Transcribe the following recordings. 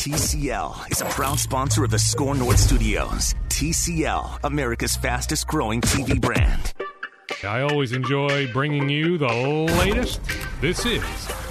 TCL is a proud sponsor of the SKOR North Studios. TCL, America's fastest growing TV brand. I always enjoy bringing you the latest. This is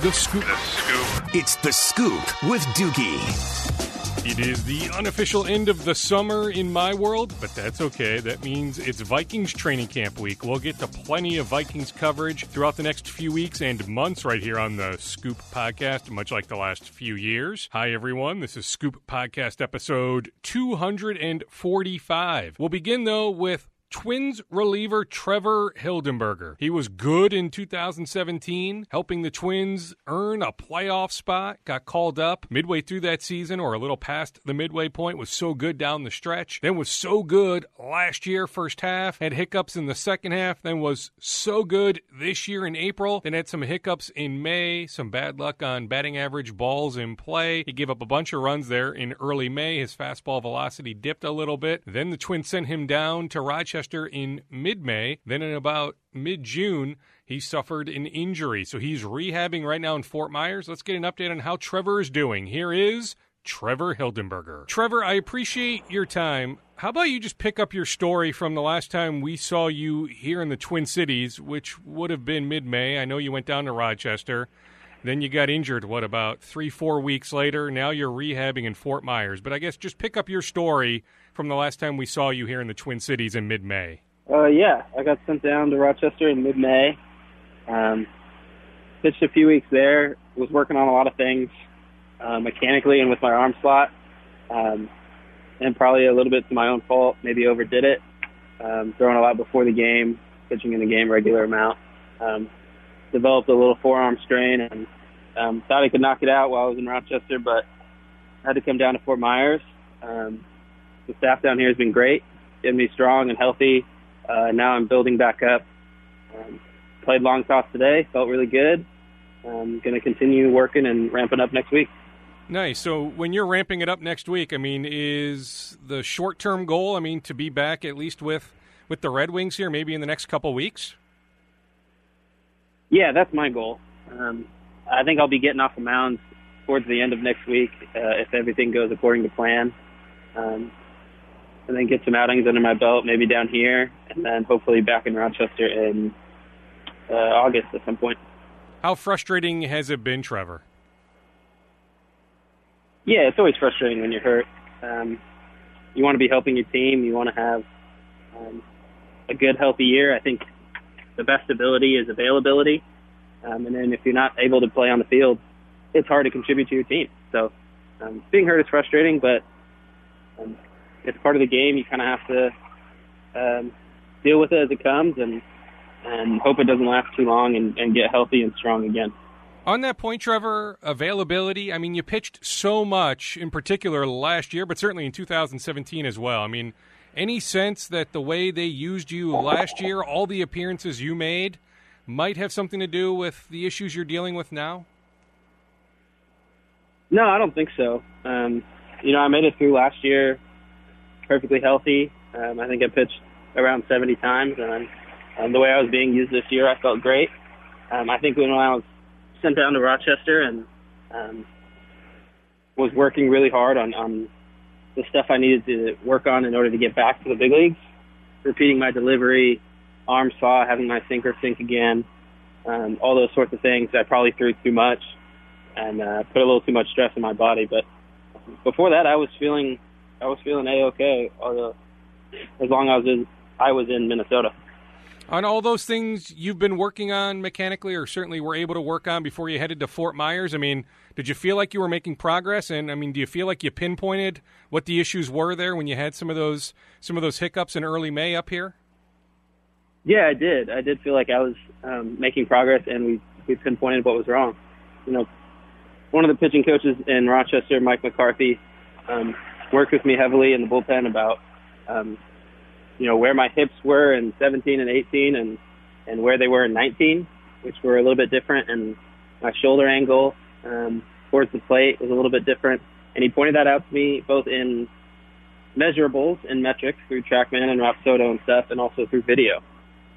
The Scoop. The Scoop. It's The Scoop with Doogie. It is the unofficial end of the summer in my world, but that's okay. That means it's Vikings training camp week. We'll get to plenty of Vikings coverage throughout the next few weeks and months right here on the Scoop podcast, much like the last few years. Hi, everyone. This is Scoop Podcast episode 245. We'll begin, though, with Twins reliever Trevor Hildenberger. He was good in 2017, helping the Twins earn a playoff spot. Got called up midway through that season or a little past the midway point, was so good down the stretch. Then was so good last year, first half, had hiccups in the second half, then was so good this year in April, then had some hiccups in May, some bad luck on batting average balls in play. He gave up a bunch of runs there in early May. His fastball velocity dipped a little bit. Then the Twins sent him down to Rochester in mid May. Then in about mid June, he suffered an injury. So he's rehabbing right now in Fort Myers. Let's get an update on how Trevor is doing. Here is Trevor Hildenberger. Trevor, I appreciate your time. How about you just pick up your story from the last time we saw you here in the Twin Cities, which would have been mid May? I know you went down to Rochester. Then you got injured, what, about three, four weeks later? Now you're rehabbing in Fort Myers. But I guess just pick up your story from the last time we saw you here in the Twin Cities in mid May. Uh, yeah, I got sent down to Rochester in mid May. Um, pitched a few weeks there, was working on a lot of things uh, mechanically and with my arm slot. Um, and probably a little bit to my own fault, maybe overdid it. Um, throwing a lot before the game, pitching in the game regular amount. Um, developed a little forearm strain and um, thought I could knock it out while I was in Rochester, but had to come down to Fort Myers. Um, the staff down here has been great, getting me strong and healthy. Uh, now I'm building back up. Um, played long toss today, felt really good. I'm going to continue working and ramping up next week. Nice. So when you're ramping it up next week, I mean, is the short-term goal, I mean, to be back at least with with the Red Wings here, maybe in the next couple weeks? Yeah, that's my goal. Um, I think I'll be getting off the mound towards the end of next week uh, if everything goes according to plan. Um, and then get some outings under my belt, maybe down here, and then hopefully back in Rochester in uh, August at some point. How frustrating has it been, Trevor? Yeah, it's always frustrating when you're hurt. Um, you want to be helping your team. You want to have um, a good, healthy year. I think the best ability is availability. Um, and then if you're not able to play on the field, it's hard to contribute to your team. So um, being hurt is frustrating, but um, it's part of the game. You kind of have to um, deal with it as it comes and and hope it doesn't last too long and, and get healthy and strong again. On that point, Trevor, availability, I mean, you pitched so much in particular last year, but certainly in 2017 as well. I mean, any sense that the way they used you last year, all the appearances you made, might have something to do with the issues you're dealing with now? No, I don't think so. Um, you know, I made it through last year perfectly healthy. Um, I think I pitched around 70 times, and um, the way I was being used this year, I felt great. Um, I think when I was sent down to Rochester and um, was working really hard on, on the stuff I needed to work on in order to get back to the big leagues. Repeating my delivery, arm slot, having my sinker sink again, um, all those sorts of things. I probably threw too much and uh, put a little too much stress in my body. But before that, I was feeling I was feeling a okay. Although as long as I was in I was in Minnesota. On all those things you've been working on mechanically, or certainly were able to work on before you headed to Fort Myers, I mean, did you feel like you were making progress? And I mean, do you feel like you pinpointed what the issues were there when you had some of those some of those hiccups in early May up here? Yeah, I did. I did feel like I was um, making progress, and we we pinpointed what was wrong. You know, one of the pitching coaches in Rochester, Mike McCarthy, um, worked with me heavily in the bullpen about um, you know where my hips were in 17 and 18 and and where they were in 19 which were a little bit different and my shoulder angle um, towards the plate was a little bit different. And he pointed that out to me both in measurables and metrics through TrackMan and Rapsodo and stuff and also through video.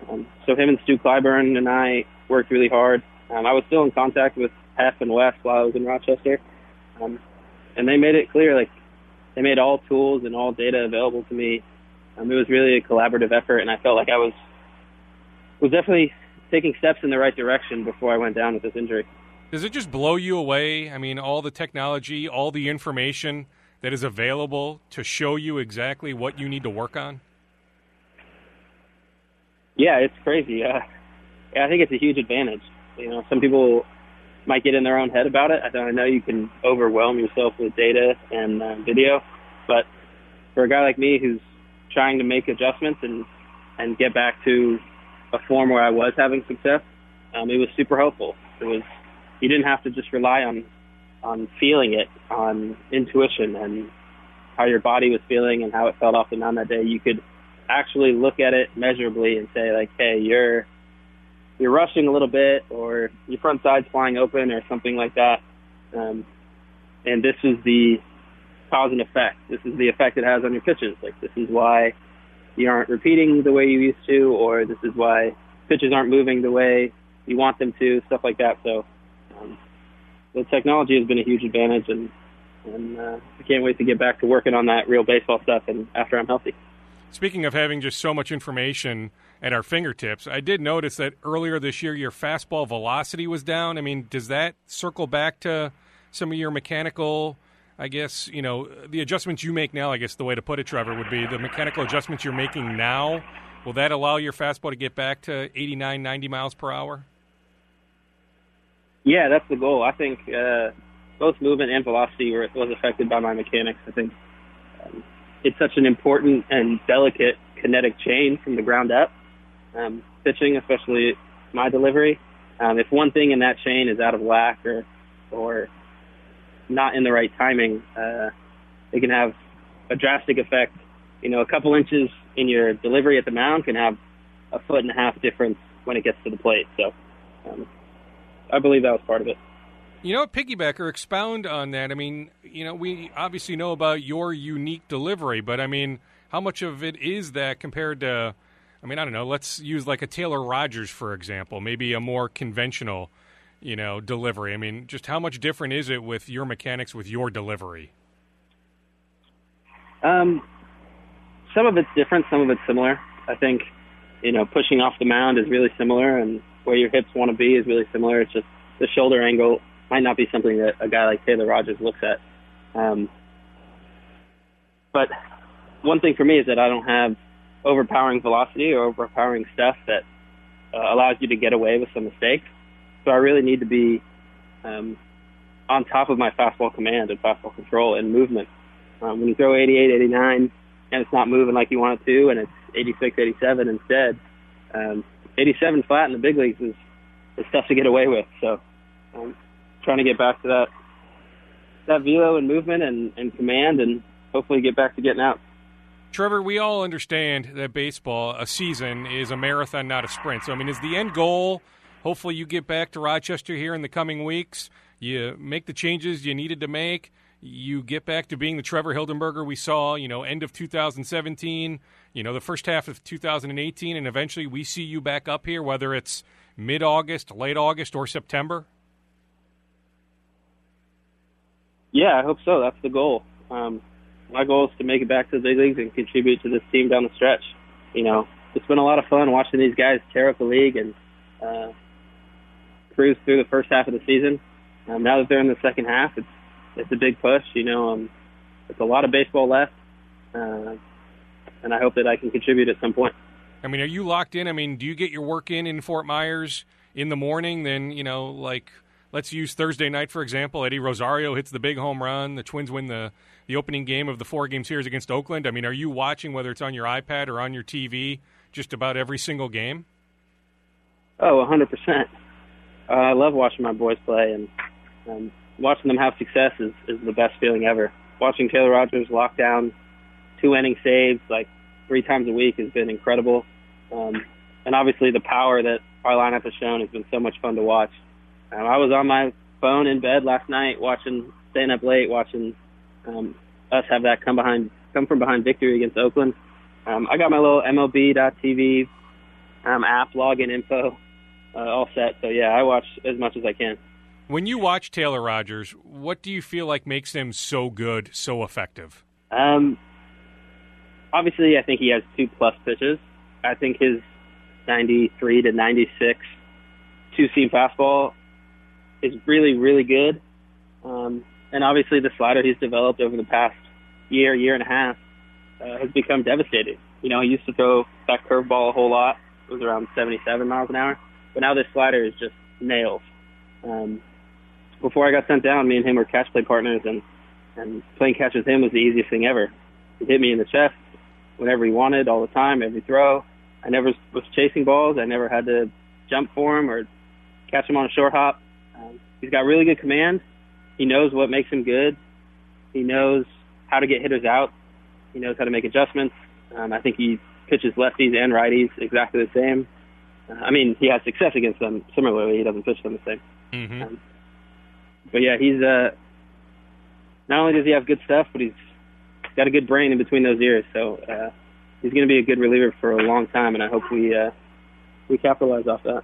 Um, so him and Stu Cliburn and I worked really hard. Um, I was still in contact with Hef and Wes while I was in Rochester. Um, and they made it clear like they made all tools and all data available to me. Um, it was really a collaborative effort, and I felt like I was was definitely taking steps in the right direction before I went down with this injury. Does it just blow you away? I mean, all the technology, all the information that is available to show you exactly what you need to work on? Yeah, it's crazy. Uh, I think it's a huge advantage. You know, some people might get in their own head about it. I know you can overwhelm yourself with data and uh, video, but for a guy like me who's trying to make adjustments and and get back to a form where I was having success, um, it was super helpful. It was you didn't have to just rely on on feeling it, on intuition and how your body was feeling and how it felt off the mound that day. You could actually look at it measurably and say like, hey, you're you're rushing a little bit, or your front side's flying open, or something like that. Um, and this is the cause and effect. This is the effect it has on your pitches. Like this is why you aren't repeating the way you used to, or this is why pitches aren't moving the way you want them to, stuff like that. So um, the technology has been a huge advantage, and and uh, I can't wait to get back to working on that real baseball stuff. And after I'm healthy. Speaking of having just so much information at our fingertips, I did notice that earlier this year your fastball velocity was down. I mean, does that circle back to some of your mechanical? I guess you know the adjustments you make now. I guess the way to put it, Trevor, would be the mechanical adjustments you're making now. Will that allow your fastball to get back to 89, 90 miles per hour? Yeah, that's the goal. I think uh, both movement and velocity were, was affected by my mechanics. I think um, it's such an important and delicate kinetic chain from the ground up. Um, pitching, especially my delivery, um, if one thing in that chain is out of whack or or not in the right timing, uh, it can have a drastic effect. You know, a couple inches in your delivery at the mound can have a foot and a half difference when it gets to the plate. So, um, I believe that was part of it. You know, piggybacker, expound on that. I mean, you know, we obviously know about your unique delivery, but I mean, how much of it is that compared to, I mean, I don't know, let's use like a Taylor Rogers, for example, maybe a more conventional, you know, delivery. I mean, just how much different is it with your mechanics with your delivery? Um, some of it's different, some of it's similar. I think, you know, pushing off the mound is really similar, and where your hips want to be is really similar. It's just the shoulder angle might not be something that a guy like Taylor Rogers looks at. Um, but one thing for me is that I don't have overpowering velocity or overpowering stuff that uh, allows you to get away with some mistakes. So I really need to be um, on top of my fastball command and fastball control and movement. Um, when you throw 88, 89, and it's not moving like you want it to, and it's 86, 87 instead, um, 87 flat in the big leagues is, is tough to get away with. So um, trying to get back to that that velo and movement and, and command and hopefully get back to getting out. Trevor, we all understand that baseball, a season, is a marathon, not a sprint. So, I mean, is the end goal? Hopefully, you get back to Rochester here in the coming weeks. You make the changes you needed to make. You get back to being the Trevor Hildenberger we saw, you know, end of 2017, you know, the first half of 2018, and eventually we see you back up here, whether it's mid August, late August, or September? Yeah, I hope so. That's the goal. Um, my goal is to make it back to the big leagues and contribute to this team down the stretch. You know, it's been a lot of fun watching these guys tear up the league and uh, through the first half of the season. Um, now that they're in the second half, it's it's a big push. You know, um, it's a lot of baseball left, uh, and I hope that I can contribute at some point. I mean, are you locked in? I mean, do you get your work in in Fort Myers in the morning? Then you know, like let's use Thursday night for example. Eddie Rosario hits the big home run. The Twins win the the opening game of the four game series against Oakland. I mean, are you watching whether it's on your iPad or on your TV just about every single game? Oh, 100%. Uh, I love watching my boys play, and um, watching them have success is, is the best feeling ever. Watching Taylor Rogers lock down two inning saves like three times a week has been incredible. Um, and obviously, the power that our lineup has shown has been so much fun to watch. Um, I was on my phone in bed last night watching, staying up late watching um, us have that come behind, come from behind victory against Oakland. Um, I got my little MLB.TV um, app login info uh, all set. So yeah, I watch as much as I can. When you watch Taylor Rogers, what do you feel like makes him so good, so effective? Um, obviously, I think he has two plus pitches. I think his 93 to 96 two seam fastball is really, really good. Um, and obviously, the slider he's developed over the past year, year and a half, uh, has become devastating. You know, he used to throw that curveball a whole lot. It was around 77 miles an hour. But now this slider is just nails. Um, before I got sent down, me and him were catch play partners, and and playing catch with him was the easiest thing ever. He hit me in the chest whenever he wanted, all the time, every throw. I never was chasing balls. I never had to jump for him or catch him on a short hop. Um, he's got really good command. He knows what makes him good. He knows how to get hitters out. He knows how to make adjustments. Um, I think he pitches lefties and righties exactly the same. I mean, he has success against them. Similarly, he doesn't pitch them the same. Mm-hmm. Um, but yeah, he's uh, not only does he have good stuff, but he's got a good brain in between those ears. So uh, he's going to be a good reliever for a long time, and I hope we uh, we capitalize off that.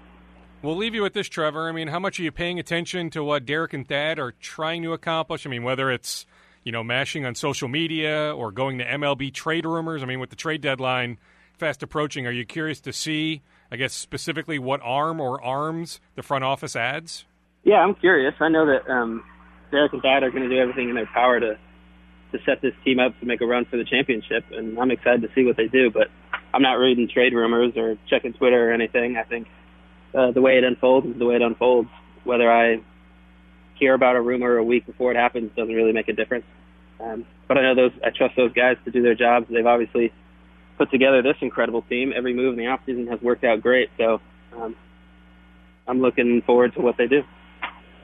We'll leave you with this, Trevor. I mean, how much are you paying attention to what Derek and Thad are trying to accomplish? I mean, whether it's you know mashing on social media or going to MLB trade rumors. I mean, with the trade deadline fast approaching, are you curious to see? I guess specifically what arm or arms the front office adds. Yeah, I'm curious. I know that um, Derek and Thad are going to do everything in their power to to set this team up to make a run for the championship, and I'm excited to see what they do. But I'm not reading trade rumors or checking Twitter or anything. I think uh, the way it unfolds is the way it unfolds. Whether I hear about a rumor a week before it happens doesn't really make a difference. Um, but I know those. I trust those guys to do their jobs. They've obviously put together this incredible team. Every move in the offseason has worked out great. So um, I'm looking forward to what they do.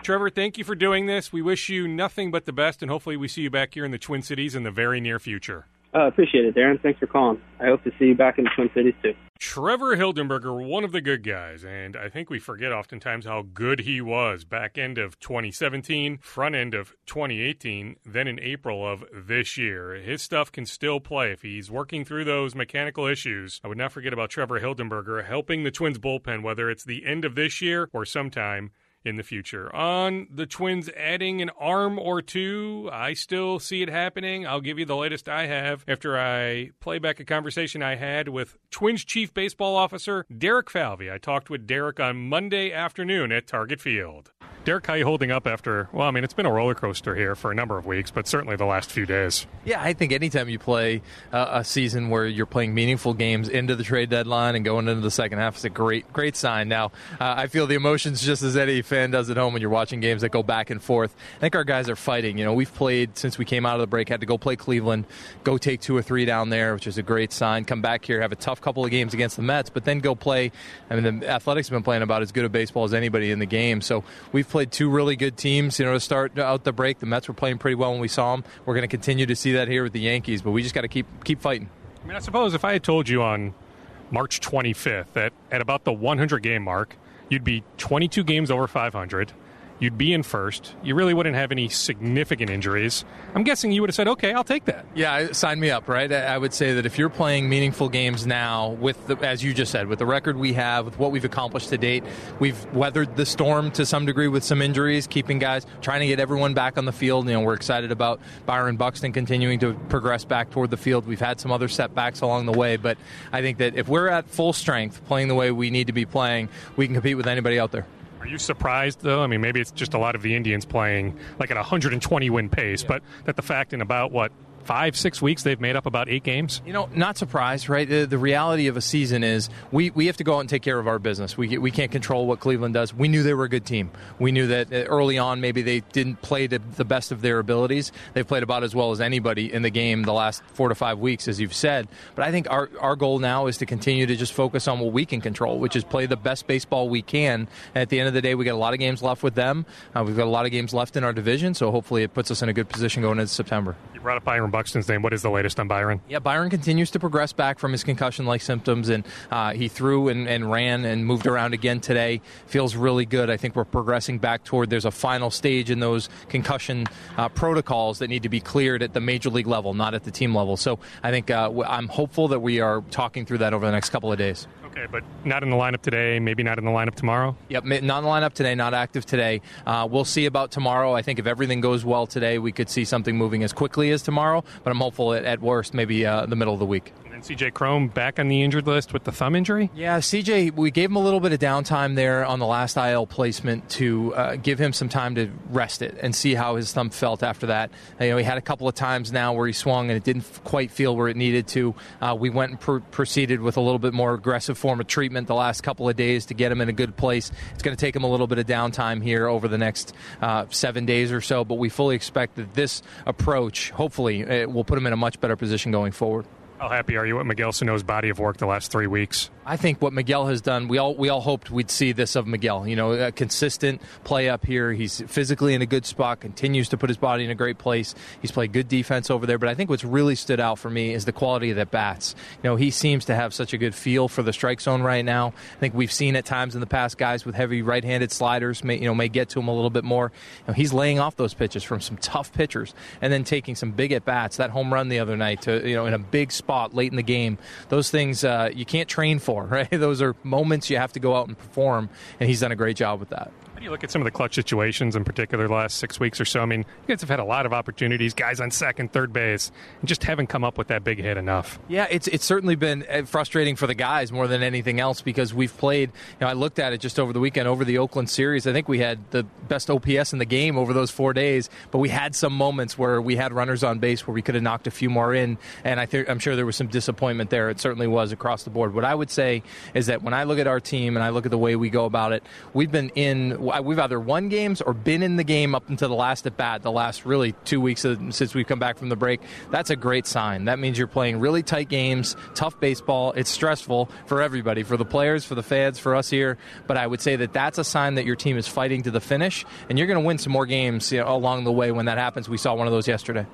Trevor, thank you for doing this. We wish you nothing but the best, and hopefully, we see you back here in the Twin Cities in the very near future. Uh, appreciate it, Darren. Thanks for calling. I hope to see you back in the Twin Cities too. Trevor Hildenberger, one of the good guys, and I think we forget oftentimes how good he was back end of 2017, front end of 2018, then in April of this year. His stuff can still play if he's working through those mechanical issues. I would not forget about Trevor Hildenberger helping the Twins bullpen, whether it's the end of this year or sometime in the future. On the Twins adding an arm or two, I still see it happening. I'll give you the latest I have after I play back a conversation I had with Twins Chief Baseball Officer Derek Falvey. I talked with Derek on Monday afternoon at Target Field. Derek, how you holding up after? Well, I mean, it's been a roller coaster here for a number of weeks, but certainly the last few days. Yeah, I think anytime you play uh, a season where you're playing meaningful games into the trade deadline and going into the second half is a great, great sign. Now, uh, I feel the emotions just as any fan does at home when you're watching games that go back and forth. I think our guys are fighting. You know, we've played since we came out of the break, had to go play Cleveland, go take two or three down there, which is a great sign. Come back here, have a tough couple of games against the Mets, but then go play. I mean, the Athletics have been playing about as good a baseball as anybody in the game. So we've played two really good teams. You know, to start out the break, the Mets were playing pretty well when we saw them. We're going to continue to see that here with the Yankees, but we just got to keep keep fighting. I mean, I suppose if I had told you on March 25th that at about the 100 game mark, you'd be 22 games over 500 you'd be in first. You really wouldn't have any significant injuries. I'm guessing you would have said, "Okay, I'll take that." Yeah, sign me up, right? I would say that if you're playing meaningful games now, with the, as you just said, with the record we have, with what we've accomplished to date, we've weathered the storm to some degree with some injuries, keeping guys, trying to get everyone back on the field. You know, we're excited about Byron Buxton continuing to progress back toward the field. We've had some other setbacks along the way, but I think that if we're at full strength, playing the way we need to be playing, we can compete with anybody out there. Are you surprised though? I mean, maybe it's just a lot of the Indians playing like at 120 win pace, yeah. but that the fact in about what five, six weeks, they've made up about eight games. You know, not surprised, right? The, the, reality of a season is we, we have to go out and take care of our business. We, we can't control what Cleveland does. We knew they were a good team. We knew that uh, early on maybe they didn't play to the best of their abilities. They've played about as well as anybody in the game the last four to five weeks, as you've said. But I think our, our goal now is to continue to just focus on what we can control, which is play the best baseball we can. And at the end of the day, we got a lot of games left with them. Uh, we've got a lot of games left in our division, so hopefully it puts us in a good position going into September. You brought up Byron Buxton's name. What is the latest on Byron? Yeah, Byron continues to progress back from his concussion-like symptoms, and uh, he threw and, and, ran and moved around again today. Feels really good. I think we're progressing back toward. There's a final stage in those concussion uh, protocols that need to be cleared at the major league level, not at the team level. So I think uh, I'm hopeful that we are talking through that over the next couple of days. Okay, but not in the lineup today, maybe not in the lineup tomorrow? Yep, not in the lineup today, not active today. Uh, we'll see about tomorrow. I think if everything goes well today, we could see something moving as quickly as tomorrow, but I'm hopeful at, at worst, maybe uh, the middle of the week. And then CJ Cron back on the injured list with the thumb injury? Yeah, CJ, we gave him a little bit of downtime there on the last IL placement to uh, give him some time to rest it and see how his thumb felt after that. You know, he had a couple of times now where he swung and it didn't quite feel where it needed to. Uh, we went and pr- proceeded with a little bit more aggressive form of treatment the last couple of days to get him in a good place. It's going to take him a little bit of downtime here over the next uh, seven days or so, but we fully expect that this approach, hopefully, will put him in a much better position going forward. How happy are you with Miguel Sano's body of work the last three weeks? I think what Miguel has done, we all we all hoped we'd see this of Miguel. You know, a consistent play up here. He's physically in a good spot, continues to put his body in a great place. He's played good defense over there. But I think what's really stood out for me is the quality of the bats. You know, he seems to have such a good feel for the strike zone right now. I think we've seen at times in the past guys with heavy right-handed sliders may you know may get to him a little bit more. You know, he's laying off those pitches from some tough pitchers and then taking some big at bats. That home run the other night to you know in a big spot late in the game. Those things uh, you can't train for, right? Those are moments you have to go out and perform, and he's done a great job with that you look at some of the clutch situations in particular the last six weeks or so? I mean, you guys have had a lot of opportunities, guys on second, third base, and just haven't come up with that big hit enough. Yeah, it's it's certainly been uh, frustrating for the guys more than anything else because we've played. You know, I looked at it just over the weekend over the Oakland series. I think we had the best OPS in the game over those four days, but we had some moments where we had runners on base where we could have knocked a few more in, and I I'm sure there was some disappointment there. It certainly was across the board. What I would say is that when I look at our team and I look at the way we go about it, we've been in. We've either won games or been in the game up until the last at bat, the last really two weeks since we've come back from the break, that's a great sign. That means you're playing really tight games, tough baseball. It's stressful for everybody, for the players, for the fans, for us here. But I would say that that's a sign that your team is fighting to the finish, and you're going to win some more games you know, along the way when that happens. We saw one of those yesterday.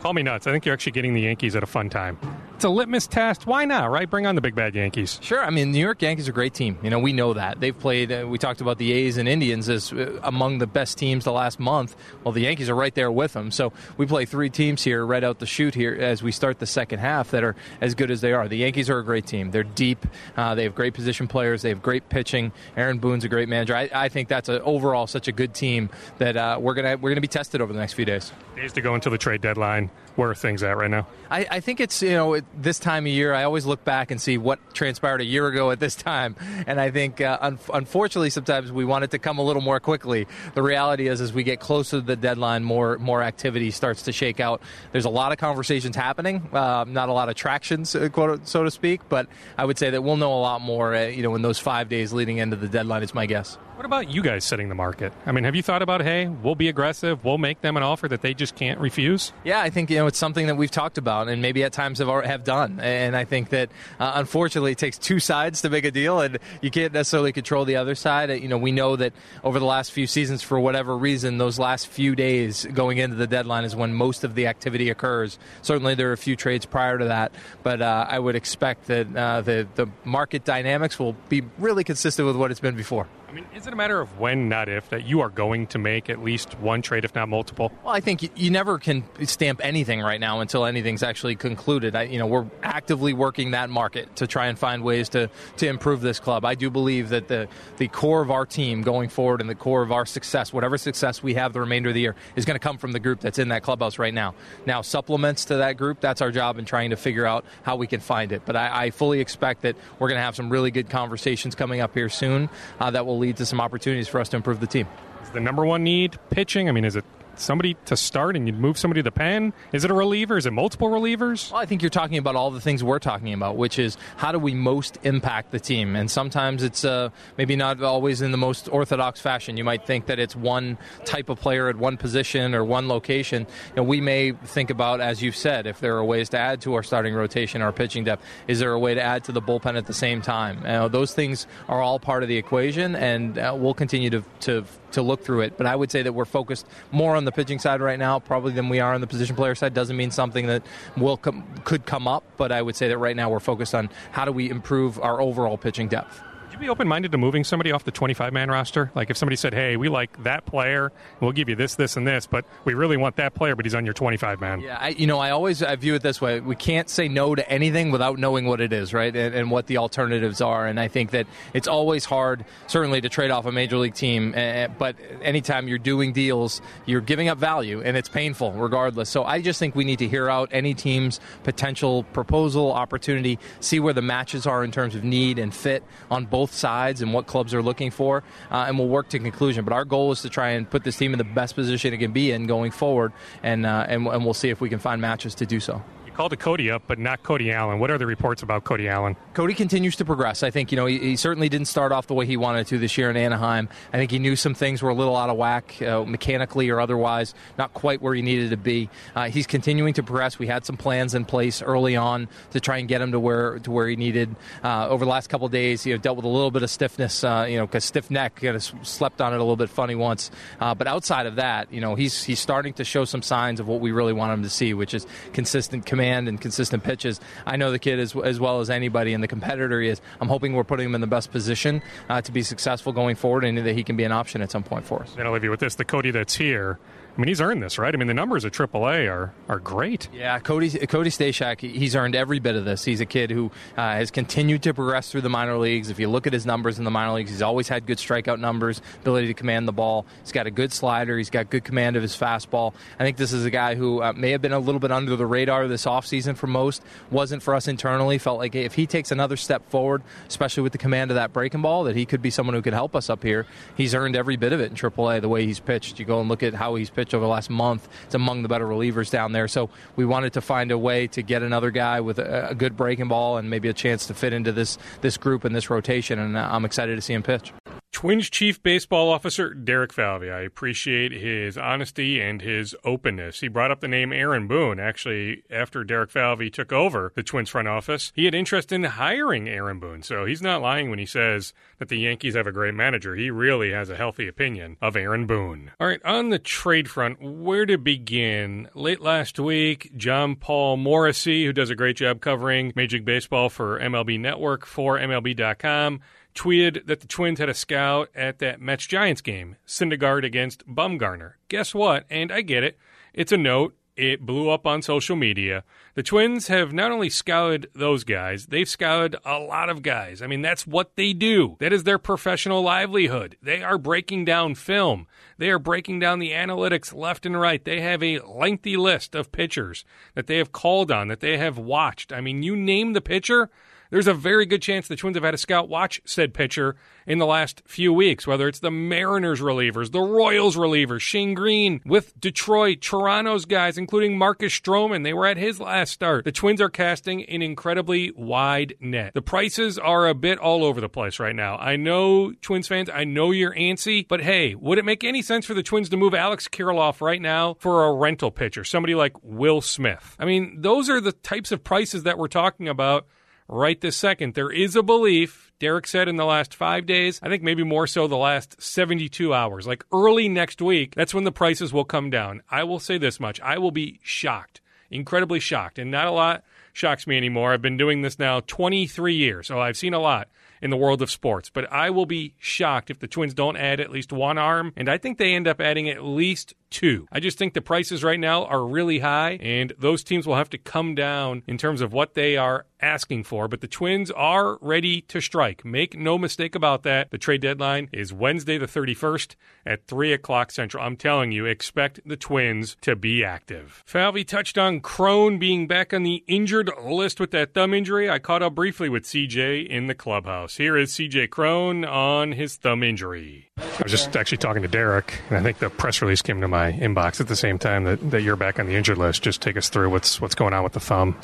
Call me nuts. I think you're actually getting the Yankees at a fun time. It's a litmus test. Why not, right? Bring on the big bad Yankees. Sure. I mean, New York Yankees are a great team. You know, we know that. They've played, uh, we talked about the A's and Indians as uh, among the best teams the last month. Well, the Yankees are right there with them. So we play three teams here right out the chute here as we start the second half that are as good as they are. The Yankees are a great team. They're deep. Uh, they have great position players. They have great pitching. Aaron Boone's a great manager. I, I think that's a, overall such a good team that uh, we're gonna we're gonna be tested over the next few days. Days to go until the trade deadline. Where are things at right now? I, I think it's you know this time of year I always look back and see what transpired a year ago at this time. And I think, uh, un- unfortunately, sometimes we want it to come a little more quickly. The reality is, as we get closer to the deadline, more more activity starts to shake out. There's a lot of conversations happening, uh, not a lot of tractions, uh, quote, so to speak. But I would say that we'll know a lot more, uh, you know, in those five days leading into the deadline. Is my guess. What about you guys setting the market? I mean, have you thought about, hey, we'll be aggressive, we'll make them an offer that they just can't refuse? Yeah, I think you know it's something that we've talked about, and maybe at times have have done. And I think that uh, unfortunately it takes two sides to make a deal, and you can't necessarily control the other side. You know, we know that over the last few seasons, for whatever reason, those last few days going into the deadline is when most of the activity occurs. Certainly, there are a few trades prior to that, but uh, I would expect that uh, the the market dynamics will be really consistent with what it's been before. I mean, is it a matter of when, not if, that you are going to make at least one trade, if not multiple? Well, I think you, you never can stamp anything right now until anything's actually concluded. I, you know, we're actively working that market to try and find ways to, to improve this club. I do believe that the, the core of our team going forward and the core of our success, whatever success we have the remainder of the year, is going to come from the group that's in that clubhouse right now. Now, supplements to that group, that's our job in trying to figure out how we can find it. But I, I fully expect that we're going to have some really good conversations coming up here soon uh, that will lead to some opportunities for us to improve the team. Is the number one need pitching? I mean, is it somebody to start and you'd move somebody to the pen? Is it a reliever? Is it multiple relievers? Well, I think you're talking about all the things we're talking about, which is how do we most impact the team? And sometimes it's uh, maybe not always in the most orthodox fashion. You might think that it's one type of player at one position or one location. You know, we may think about, as you've said, if there are ways to add to our starting rotation, our pitching depth. Is there a way to add to the bullpen at the same time? Uh, those things are all part of the equation, and uh, we'll continue to, to to look through it. But I would say that we're focused more on the pitching side right now, probably than we are on the position player side. Doesn't mean something that will come, could come up, but I would say that right now we're focused on how do we improve our overall pitching depth you be open minded to moving somebody off the 25 man roster? Like if somebody said, hey, we like that player, we'll give you this, this, and this, but we really want that player, but he's on your 25 man. Yeah, I, you know, I always I view it this way. We can't say no to anything without knowing what it is, right? And, and what the alternatives are. And I think that it's always hard, certainly, to trade off a major league team. Uh, but anytime you're doing deals, you're giving up value, and it's painful regardless. So I just think we need to hear out any team's potential proposal, opportunity, see where the matches are in terms of need and fit on both sides and what clubs are looking for, uh, and we'll work to conclusion. But our goal is to try and put this team in the best position it can be in going forward, and, uh, and, and we'll see if we can find matches to do so called a Cody up, but not Cody Allen. What are the reports about Cody Allen? Cody continues to progress. I think you know he, he, certainly didn't start off the way he wanted to this year in Anaheim. I think he knew some things were a little out of whack, uh, mechanically or otherwise, not quite where he needed to be. Uh, he's continuing to progress. We had some plans in place early on to try and get him to where to where he needed. Uh, over the last couple days, you know, dealt with a little bit of stiffness, uh, you know, because stiff neck, kind of slept on it a little bit funny once. Uh, but outside of that, you know, he's he's starting to show some signs of what we really want him to see, which is consistent command and consistent pitches. I know the kid as, as well as anybody, and the competitor he is. I'm hoping we're putting him in the best position uh, to be successful going forward, and that he can be an option at some point for us. And I'll leave you with this: the Cody that's here I mean, he's earned this, right? I mean, the numbers at AAA are are great. Yeah, Cody Cody Stashak, he's earned every bit of this. He's a kid who uh, has continued to progress through the minor leagues. If you look at his numbers in the minor leagues, he's always had good strikeout numbers, ability to command the ball. He's got a good slider. He's got good command of his fastball. I think this is a guy who uh, may have been a little bit under the radar this offseason for most. Wasn't for us internally. Felt like if he takes another step forward, especially with the command of that breaking ball, that he could be someone who could help us up here. He's earned every bit of it in AAA. The way he's pitched. You go and look at how he's pitched over the last month it's among the better relievers down there. So we wanted to find a way to get another guy with a, a good breaking ball and maybe a chance to fit into this this group and this rotation. And uh, I'm excited to see him pitch. Twins Chief Baseball Officer Derek Falvey. I appreciate his honesty and his openness. He brought up the name Aaron Boone. Actually, after Derek Falvey took over the Twins front office, he had interest in hiring Aaron Boone. So he's not lying when he says that the Yankees have a great manager. He really has a healthy opinion of Aaron Boone. All right, on the trade front, where to begin? Late last week, Jon Paul Morosi, who does a great job covering Major League Baseball for MLB Network for MLB.com, tweeted that the Twins had a scout at that Mets Giants game, Syndergaard against Bumgarner. Guess what? And I get it. It's a note. It blew up on social media. The Twins have not only scouted those guys, they've scouted a lot of guys. I mean, that's what they do. That is their professional livelihood. They are breaking down film. They are breaking down the analytics left and right. They have a lengthy list of pitchers that they have called on, that they have watched. I mean, you name the pitcher, there's a very good chance the Twins have had a scout watch said pitcher in the last few weeks, whether it's the Mariners relievers, the Royals relievers, Shane Greene with Detroit, Toronto's guys, including Marcus Stroman. They were at his last start. The Twins are casting an incredibly wide net. The prices are a bit all over the place right now. I know, Twins fans, I know you're antsy, but hey, would it make any sense for the Twins to move Alex Kirilloff right now for a rental pitcher, somebody like Will Smith? I mean, those are the types of prices that we're talking about right this second. There is a belief, Derek said in the last five days, I think maybe more so the last 72 hours, like early next week, that's when the prices will come down. I will say this much I will be shocked, incredibly shocked, and not a lot shocks me anymore. I've been doing this now 23 years, so I've seen a lot in the world of sports. But I will be shocked if the Twins don't add at least one arm, and I think they end up adding at least two. I just think the prices right now are really high, and those teams will have to come down in terms of what they are asking for. But the Twins are ready to strike. Make no mistake about that. The trade deadline is Wednesday, the 31st at 3 o'clock Central. I'm telling you, expect the Twins to be active. Falvey touched on Cron being back on the injured list with that thumb injury. I caught up briefly with CJ in the clubhouse. Here is CJ Cron on his thumb injury. I was just actually talking to Derek, and I think the press release came to my inbox at the same time that, that you're back on the injured list. Just take us through what's what's going on with the thumb.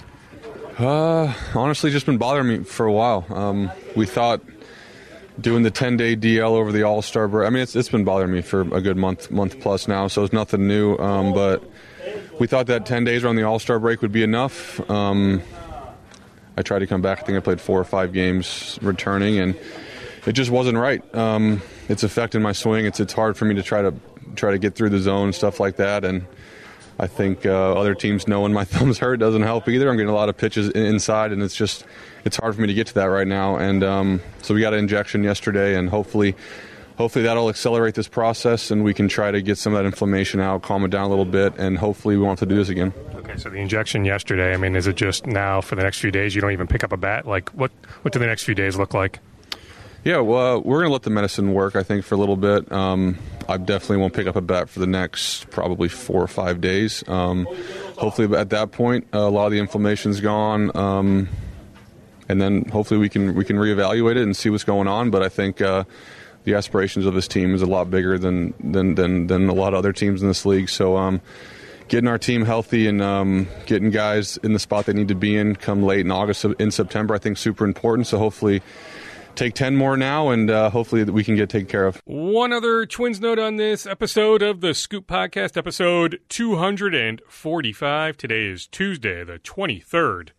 Uh, honestly, just been bothering me for a while. Um, we thought doing the 10 day DL over the All Star break. I mean, it's, it's been bothering me for a good month, month plus now, so it's nothing new. Um, but we thought that 10 days around the All Star break would be enough. Um, I tried to come back. I think I played four or five games returning, and it just wasn't right. Um, it's affecting my swing. It's it's hard for me to try to try to get through the zone and stuff like that. And I think uh, other teams knowing my thumb's hurt doesn't help either. I'm getting a lot of pitches inside, and it's just it's hard for me to get to that right now. And um, so we got an injection yesterday, and hopefully hopefully that'll accelerate this process and we can try to get some of that inflammation out, calm it down a little bit, and hopefully we won't have to do this again. Okay, so the injection yesterday, I mean, is it just now for the next few days you don't even pick up a bat? Like, what, what do the next few days look like? Yeah, well, we're going to let the medicine work, I think, for a little bit. Um, I definitely won't pick up a bat for the next probably four or five days. Um, hopefully, at that point, uh, a lot of the inflammation's gone. Um, and then hopefully we can we can reevaluate it and see what's going on. But I think uh, the aspirations of this team is a lot bigger than than than, than a lot of other teams in this league. So um, getting our team healthy and um, getting guys in the spot they need to be in come late in August in September, I think super important. So hopefully. Take 10 more now, and uh, hopefully we can get taken care of. One other Twins note on this episode of the Scoop Podcast, episode 245. Today is Tuesday, the 23rd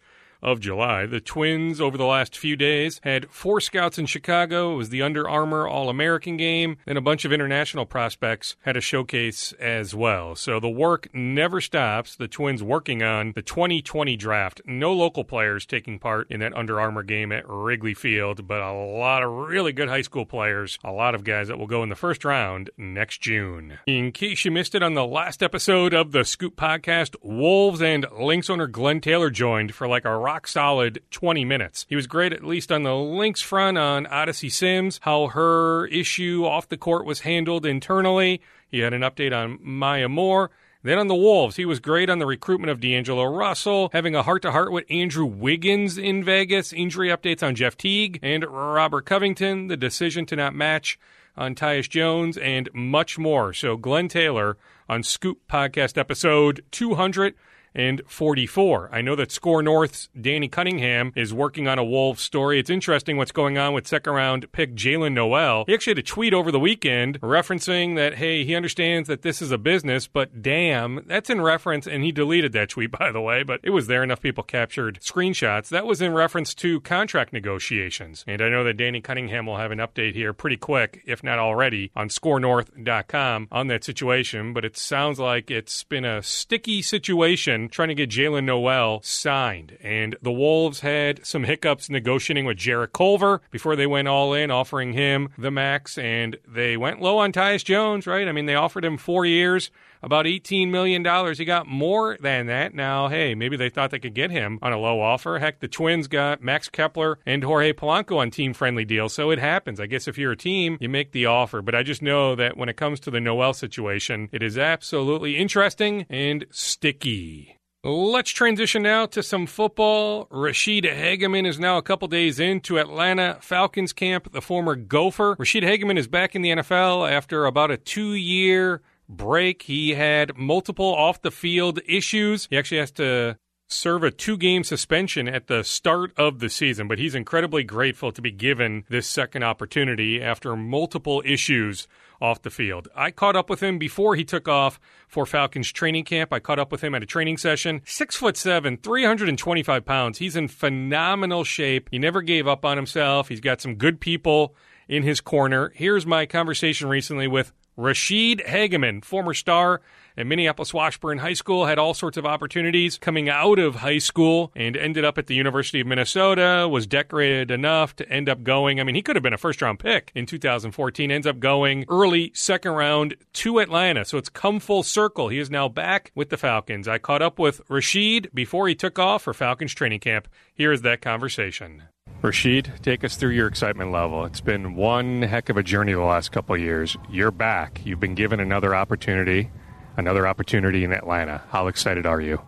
of July. The Twins, over the last few days, had four scouts in Chicago. It was the Under Armour All American game, and a bunch of international prospects had a showcase as well. So the work never stops. The Twins working on the 2020 draft. No local players taking part in that Under Armour game at Wrigley Field, but a lot of really good high school players. A lot of guys that will go in the first round next June. In case you missed it on the last episode of the Scoop Podcast, Wolves and Lynx owner Glenn Taylor joined for like a rock solid 20 minutes. He was great, at least on the Lynx front on Odyssey Sims, how her issue off the court was handled internally. He had an update on Maya Moore. Then on the Wolves, he was great on the recruitment of D'Angelo Russell, having a heart to heart with Andrew Wiggins in Vegas, injury updates on Jeff Teague and Robert Covington, the decision to not match on Tyus Jones, and much more. So, Glenn Taylor on Scoop Podcast episode 200 and 44. I know that SKOR North's Danny Cunningham is working on a Wolves story. It's interesting what's going on with second round pick Jaylen Nowell. He actually had a tweet over the weekend referencing that, hey, he understands that this is a business, but damn, that's in reference, and he deleted that tweet, by the way, but it was there. Enough people captured screenshots. That was in reference to contract negotiations. And I know that Danny Cunningham will have an update here pretty quick, if not already, on skornorth.com on that situation, but it sounds like it's been a sticky situation trying to get Jaylen Nowell signed. And the Wolves had some hiccups negotiating with Jarrett Culver before they went all in, offering him the max. And they went low on Tyus Jones, right? I mean, they offered him four years about $18 million. He got more than that. Now, hey, maybe they thought they could get him on a low offer. Heck, the Twins got Max Kepler and Jorge Polanco on team friendly deals, so it happens. I guess if you're a team, you make the offer. But I just know that when it comes to the Nowell situation, it is absolutely interesting and sticky. Let's transition now to some football. Ra'Shede Hageman is now a couple days into Atlanta Falcons camp, the former Gopher. Ra'Shede Hageman is back in the NFL after about a two year break. He had multiple off the field issues. He actually has to serve a two game suspension at the start of the season, but he's incredibly grateful to be given this second opportunity after multiple issues off the field. I caught up with him before he took off for Falcons training camp. I caught up with him at a training session. Six foot seven, 325 pounds. He's in phenomenal shape. He never gave up on himself. He's got some good people in his corner. Here's my conversation recently with Ra'Shede Hageman, former star at Minneapolis Washburn High School, had all sorts of opportunities coming out of high school and ended up at the University of Minnesota, was decorated enough to end up going. I mean, he could have been a first round pick in 2014, ends up going early second round to Atlanta. So it's come full circle. He is now back with the Falcons. I caught up with Ra'Shede before he took off for Falcons training camp. Here is that conversation. Ra'Shede, take us through your excitement level. It's been one heck of a journey the last couple years. You're back. You've been given another opportunity, another opportunity in Atlanta. How excited are you?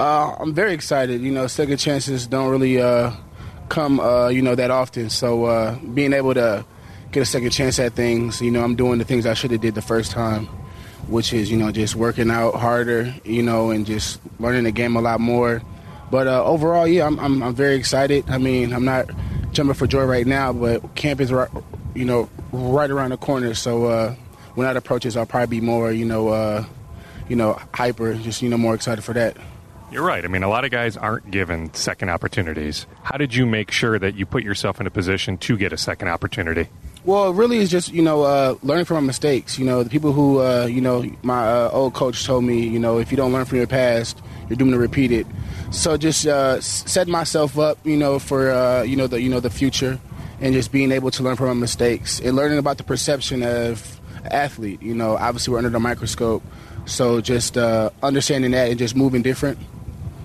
Uh, I'm very excited. You know, second chances don't really uh, come, uh, you know, that often. So uh, being able to get a second chance at things, you know, I'm doing the things I should have did the first time, which is, you know, just working out harder, you know, and just learning the game a lot more but uh, overall, yeah, I'm, I'm, I'm very excited. I mean, I'm not jumping for joy right now, but camp is right, you know, right around the corner. So uh, when that approaches, I'll probably be more, you know, uh, you know, hyper, just you know, more excited for that. You're right. I mean, a lot of guys aren't given second opportunities. How did you make sure that you put yourself in a position to get a second opportunity? Well, it really is just you know uh, learning from my mistakes. You know, the people who uh, you know my uh, old coach told me, you know, if you don't learn from your past, you're doomed to repeat it. So just uh, set myself up, you know, for uh, you know the you know the future, and just being able to learn from my mistakes and learning about the perception of athlete. You know, obviously we're under the microscope, so just uh, understanding that and just moving different.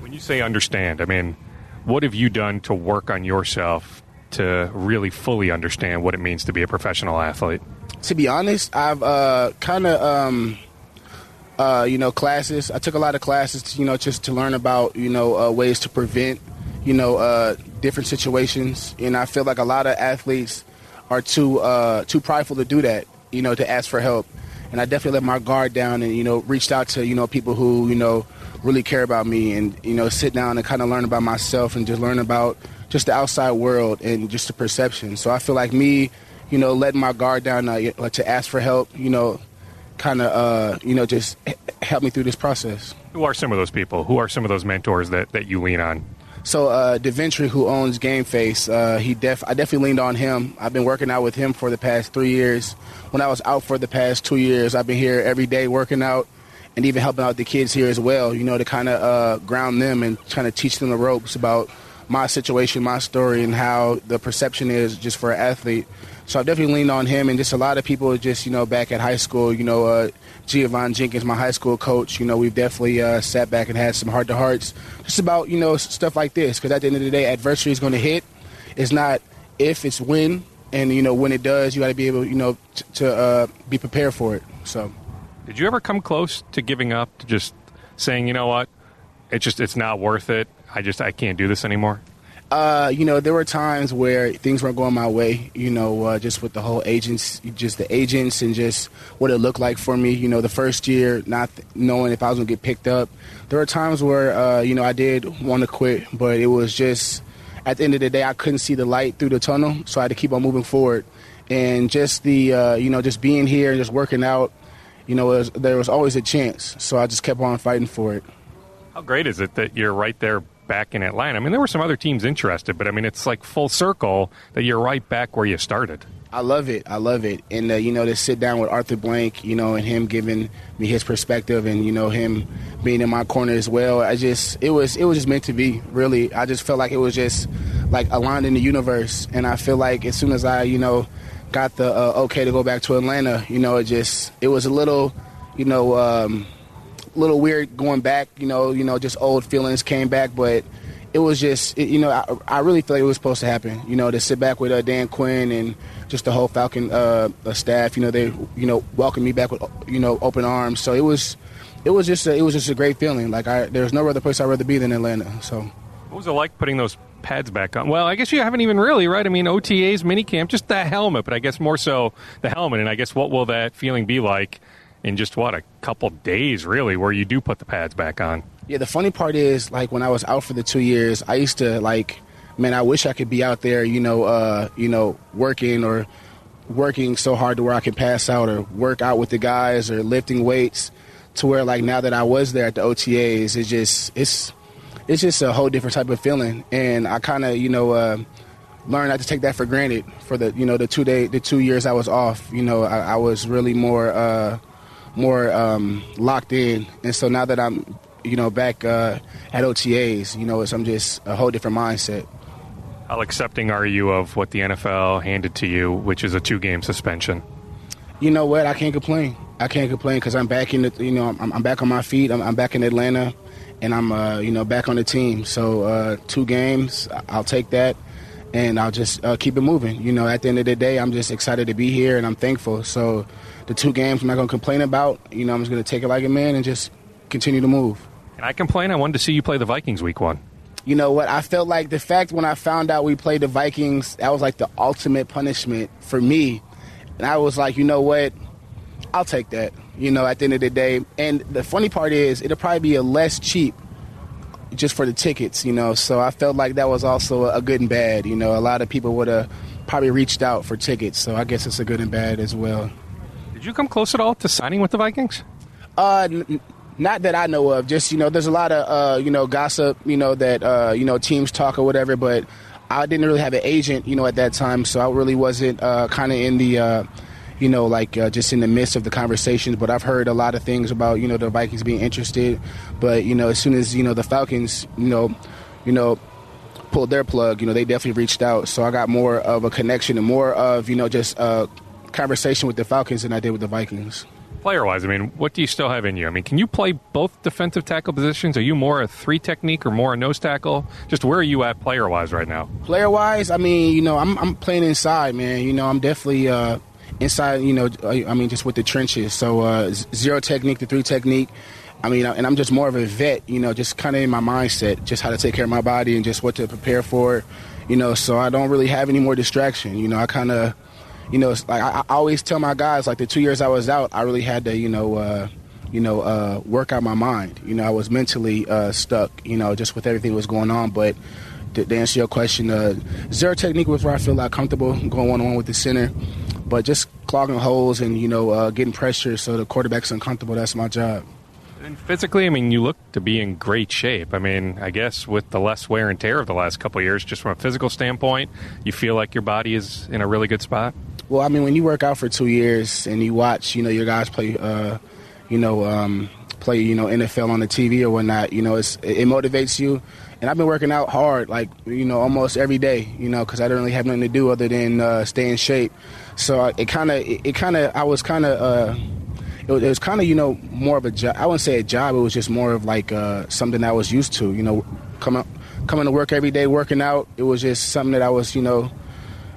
When you say understand, I mean, what have you done to work on yourself to really fully understand what it means to be a professional athlete? To be honest, I've uh, kind of, um, uh, you know, classes. I took a lot of classes, you know, just to learn about, you know, uh, ways to prevent, you know, uh, different situations. And I feel like a lot of athletes are too uh, too prideful to do that, you know, to ask for help. And I definitely let my guard down and, you know, reached out to, you know, people who, you know, really care about me and, you know, sit down and kind of learn about myself and just learn about just the outside world and just the perception. So I feel like me, you know, letting my guard down uh, to ask for help, you know, kind of, uh, you know, just help me through this process. Who are some of those people? Who are some of those mentors that, that you lean on? So uh, Deventry, who owns Game Face, uh, he def- I definitely leaned on him. I've been working out with him for the past three years. When I was out for the past two years, I've been here every day working out and even helping out the kids here as well. You know, to kind of uh, ground them and kind of teach them the ropes about my situation, my story, and how the perception is just for an athlete. So I've definitely leaned on him, and just a lot of people just you know back at high school. You know, uh, Giovanni Jenkins, my high school coach. You know, we've definitely uh, sat back and had some heart to hearts just about you know stuff like this. Because at the end of the day, adversity is going to hit. It's not if, it's when, and you know when it does, you got to be able you know t- to uh, be prepared for it. So, did you ever come close to giving up, to just saying, you know what, it's just it's not worth it. I just I can't do this anymore. Uh, you know, there were times where things weren't going my way. You know, uh, just with the whole agents, just the agents, and just what it looked like for me. You know, the first year, not knowing if I was gonna get picked up. There were times where, uh, you know, I did want to quit, but it was just at the end of the day, I couldn't see the light through the tunnel, so I had to keep on moving forward. And just the, uh, you know, just being here and just working out, you know, was, there was always a chance. So I just kept on fighting for it. How great is it that you're right there back in Atlanta. I mean, there were some other teams interested, but I mean, it's like full circle that you're right back where you started. I love it. I love it. And, uh, you know, to sit down with Arthur Blank, you know, and him giving me his perspective and, you know, him being in my corner as well. I just, it was, it was just meant to be, really. I just felt like it was just like aligned in the universe. And I feel like as soon as I, you know, got the uh, okay to go back to Atlanta, you know, it just, it was a little, you know, um, little weird going back. You know, you know, just old feelings came back, but it was just, it, you know, I, I, really feel like it was supposed to happen. You know, to sit back with uh, Dan Quinn and just the whole Falcon uh, staff. You know, they, you know, welcomed me back with, you know, open arms. So it was, it was just, a, it was just a great feeling. Like I, there's no other place I'd rather be than Atlanta. So, what was it like putting those pads back on? Well, I guess you haven't even really, right? I mean, OTAs, minicamp, just the helmet, but I guess more so the helmet. And I guess what will that feeling be like? In just what a couple days, really, where you do put the pads back on. Yeah, the funny part is, like when I was out for the two years, I used to like, man, I wish I could be out there, you know, uh, you know, working or working so hard to where I can pass out or work out with the guys or lifting weights to where like now that I was there at the OTAs, it's just it's it's just a whole different type of feeling, and I kind of you know. Uh, learned not to take that for granted for the you know the two day the two years I was off. You know I, I was really more uh, more um, locked in. And so now that I'm, you know, back uh, at OTAs, you know, I'm just a whole different mindset. How accepting are you of what the NFL handed to you, which is a two-game suspension? You know what? I can't complain. I can't complain because I'm back in the, you know, I'm, I'm back on my feet. I'm, I'm, back in Atlanta, and I'm, uh, you know, back on the team. So uh, two games, I'll take that, and I'll just uh, keep it moving. You know, at the end of the day, I'm just excited to be here, and I'm thankful. So the two games I'm not going to complain about. You know, I'm just going to take it like a man and just continue to move. Can I complain? I wanted to see you play the Vikings week one. You know what? I felt like the fact when I found out we played the Vikings, that was like the ultimate punishment for me. And I was like, you know what? I'll take that. You know, at the end of the day. And the funny part is, it'll probably be a less cheap just for the tickets, you know. So I felt like that was also a good and bad. You know, a lot of people would have probably reached out for tickets. So I guess it's a good and bad as well. You come close at all to signing with the Vikings? Uh, n- not that I know of. Just you know, there's a lot of uh, you know gossip. You know that uh, you know teams talk or whatever. But I didn't really have an agent, you know, at that time, so I really wasn't uh, kind of in the. Uh, you know, like uh, just in the midst of the conversations. But I've heard a lot of things about you know the Vikings being interested. But you know, as soon as you know the Falcons, you know, you know, pulled their plug, you know, they definitely reached out. So I got more of a connection and more of you know just a conversation with the Falcons than I did with the Vikings player wise, I mean, what do you still have in you? I mean, can you play both defensive tackle positions? Are you more a three technique or more a nose tackle? Just where are you at player wise right now? Player wise, I mean, you know, I'm, I'm playing inside, man. You know, I'm definitely uh, inside, you know, I mean, just with the trenches. So uh, zero technique to three technique. I mean, and I'm just more of a vet, you know, just kind of in my mindset, just how to take care of my body and just what to prepare for, you know, so I don't really have any more distraction. You know, I kind of you know, like I, I, always tell my guys, like the two years I was out, I really had to, you know, uh, you know, uh, work out my mind. You know, I was mentally uh, stuck, you know, just with everything that was going on. But to, to answer your question, uh, zero technique was where I feel like comfortable going one on one with the center. But just clogging holes and you know uh, getting pressure so the quarterback's uncomfortable. That's my job. And physically, I mean, you look to be in great shape. I mean, I guess with the less wear and tear of the last couple years, just from a physical standpoint, you feel like your body is in a really good spot. Well, I mean, when you work out for two years and you watch, you know, your guys play, uh, you know, um, play, you know, NFL on the TV or whatnot, you know, it's, it motivates you. And I've been working out hard, like, you know, almost every day, you know, because I didn't really have nothing to do other than uh, stay in shape. So it kind of, it, it kind of, I was kind of, uh, it was, was kind of, you know, more of a job. I wouldn't say a job. It was just more of like uh, something I was used to, you know, coming, coming to work every day, working out. It was just something that I was, you know,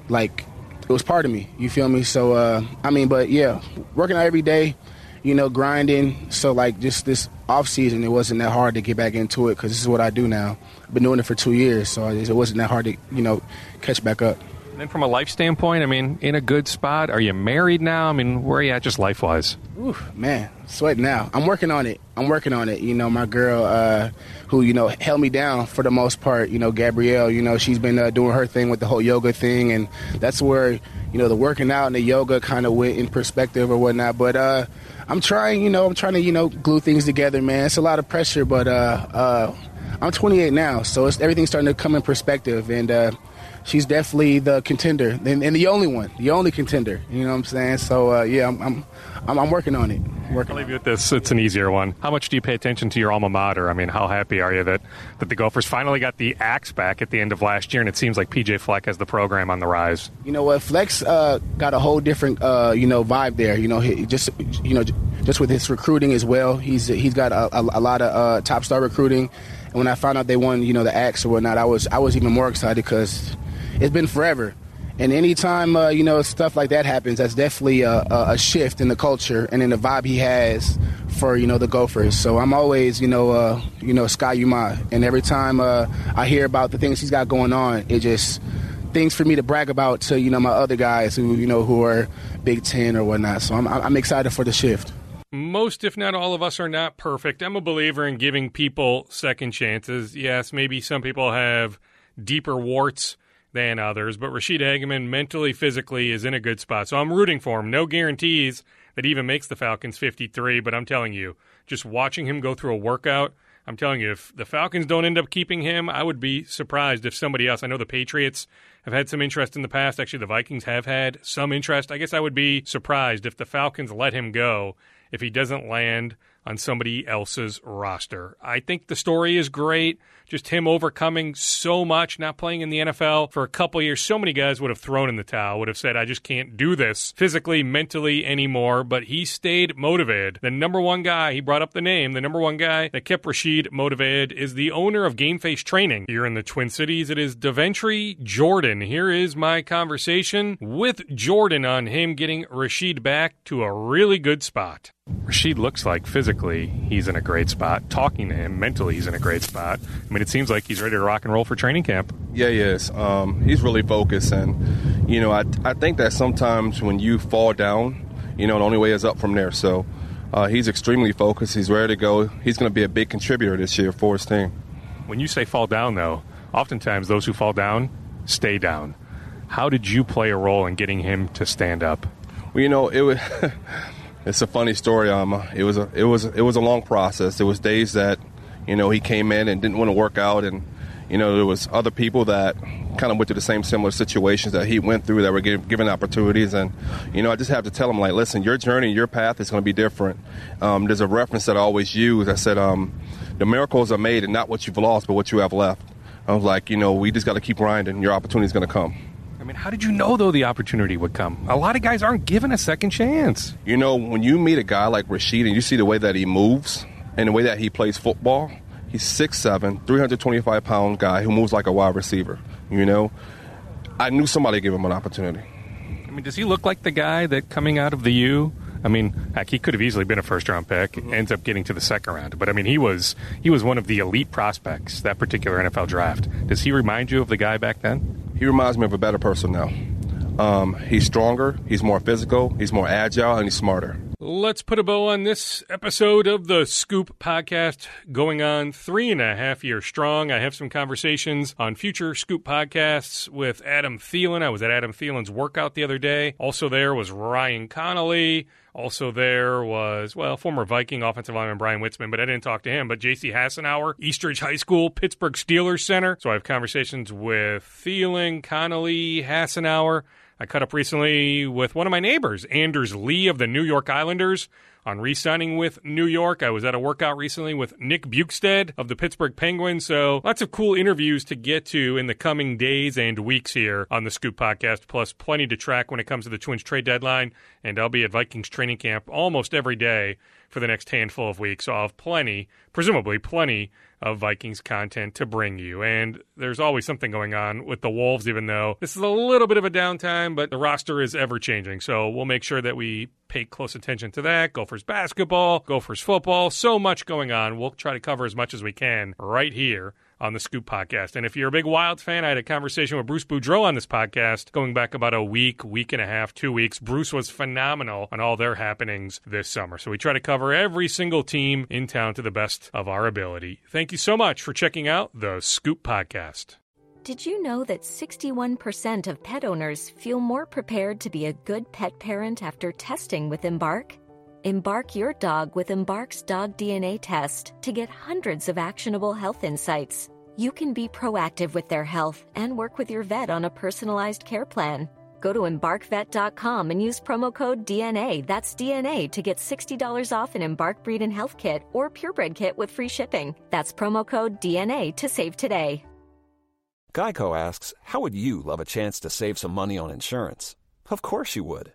like it was part of me. You feel me? So uh, I mean, but yeah, working out every day, you know, grinding. So like just this off season, it wasn't that hard to get back into it because this is what I do now. I've been doing it for two years, so it wasn't that hard to you know catch back up. And from a life standpoint, I mean, in a good spot. Are you married now? I mean, where are you at just life wise? Ooh, man, sweating now. I'm working on it. I'm working on it. You know, my girl, uh, who you know held me down for the most part. You know, Gabrielle. You know, she's been uh, doing her thing with the whole yoga thing, and that's where you know the working out and the yoga kind of went in perspective or whatnot. But uh, I'm trying. You know, I'm trying to you know glue things together, man. It's a lot of pressure, but uh, uh, I'm 28 now, so it's everything's starting to come in perspective, and uh, she's definitely the contender and, and, the only one, the only contender. You know what I'm saying? So uh, yeah, I'm, I'm, I'm I'm working on it. Working I'll leave you with this. It's an easier one. How much do you pay attention to your alma mater? I mean, how happy are you that, that the Gophers finally got the axe back at the end of last year, and it seems like PJ Fleck has the program on the rise. You know what? Fleck's uh, got a whole different uh, you know vibe there. You know, he just you know just with his recruiting as well. He's he's got a, a, a lot of uh, top star recruiting. And when I found out they won, you know, the axe or whatnot, I was I was even more excited because it's been forever. And anytime uh, you know stuff like that happens, that's definitely a, a, shift in the culture and in the vibe he has for you know the Gophers. So I'm always you know uh, you know Ski U-Mah, and every time uh, I hear about the things he's got going on, it just things for me to brag about to you know my other guys who you know who are Big Ten or whatnot. So I'm I'm excited for the shift. Most, if not all of us, are not perfect. I'm a believer in giving people second chances. Yes, maybe some people have deeper warts than others, but Ra'Shede Hageman mentally, physically is in a good spot. So I'm rooting for him. No guarantees that he even makes the Falcons 53, but I'm telling you, just watching him go through a workout, I'm telling you, if the Falcons don't end up keeping him, I would be surprised if somebody else. I know the Patriots have had some interest in the past. Actually, the Vikings have had some interest. I guess I would be surprised if the Falcons let him go if he doesn't land on somebody else's roster. I think the story is great. Just him overcoming so much, not playing in the NFL for a couple years. So many guys would have thrown in the towel, would have said, I just can't do this physically, mentally anymore. But he stayed motivated. The number one guy, he brought up the name, the number one guy that kept Ra'Shede motivated is the owner of Game Face Training here in the Twin Cities. It is Deventry Jordan. Here is my conversation with Jordan on him getting Ra'Shede back to a really good spot. Ra'Shede looks like physically he's in a great spot. Talking to him mentally, he's in a great spot. I mean, it seems like he's ready to rock and roll for training camp. Yeah, he is. Um, he's really focused, and you know, I I think that sometimes when you fall down, you know, the only way is up from there. So uh, he's extremely focused. He's ready to go. He's going to be a big contributor this year for his team. When you say fall down, though, oftentimes those who fall down stay down. How did you play a role in getting him to stand up? Well, you know, it was. it's a funny story. Um, it was a it was it was a long process. There was days that, you know, he came in and didn't want to work out, and you know, there was other people that kind of went through the same similar situations that he went through that were give, given opportunities. And, you know, I just have to tell him like, listen, your journey, your path is going to be different. Um, there's a reference that I always use. I said, um, the miracles are made and not what you've lost, but what you have left. I was like, you know, we just got to keep grinding. Your opportunity is going to come. I mean, how did you know, though, the opportunity would come? A lot of guys aren't given a second chance. You know, when you meet a guy like Ra'Shede and you see the way that he moves and the way that he plays football, he's 6'7, 325 pound guy who moves like a wide receiver. You know, I knew somebody gave him an opportunity. I mean, does he look like the guy that coming out of the U? I mean, heck, he could have easily been a first round pick, mm-hmm. ends up getting to the second round. But I mean, he was he was one of the elite prospects that particular NFL draft. Does he remind you of the guy back then? He reminds me of a better person now. Um, he's stronger, he's more physical, he's more agile, and he's smarter. Let's put a bow on this episode of the Scoop podcast going on three and a half years strong. I have some conversations on future Scoop podcasts with Adam Thielen. I was at Adam Thielen's workout the other day. Also, there was Ryan Connelly. Also, there was, well, former Viking offensive lineman Bryan Witzmann, but I didn't talk to him. But J.C. Hassenauer, Eastridge High School, Pittsburgh Steelers Center. So I have conversations with Thielen, Connolly, Hassenauer. I cut up recently with one of my neighbors, Anders Lee of the New York Islanders, on re signing with New York. I was at a workout recently with Nick Bjugstad of the Pittsburgh Penguins. So lots of cool interviews to get to in the coming days and weeks here on the Scoop podcast, plus plenty to track when it comes to the Twins trade deadline. And I'll be at Vikings training camp almost every day for the next handful of weeks. So I'll have plenty, presumably plenty of Vikings content to bring you. And there's always something going on with the Wolves, even though this is a little bit of a downtime, but the roster is ever changing. So we'll make sure that we pay close attention to that. Gophers basketball, Gophers football, so much going on. We'll try to cover as much as we can right here on the Scoop podcast. And if you're a big Wild fan, I had a conversation with Bruce Boudreau on this podcast going back about a week, week and a half, two weeks. Bruce was phenomenal on all their happenings this summer. So we try to cover every single team in town to the best of our ability. Thank you so much for checking out the Scoop podcast. Did you know that 61% of pet owners feel more prepared to be a good pet parent after testing with Embark? Embark your dog with Embark's dog DNA test to get hundreds of actionable health insights. You can be proactive with their health and work with your vet on a personalized care plan. Go to embarkvet.com and use promo code DNA, that's DNA, to get $60 off an Embark Breed and Health Kit or Purebred Kit with free shipping. That's promo code DNA to save today. Geico asks, How would you love a chance to save some money on insurance? Of course you would.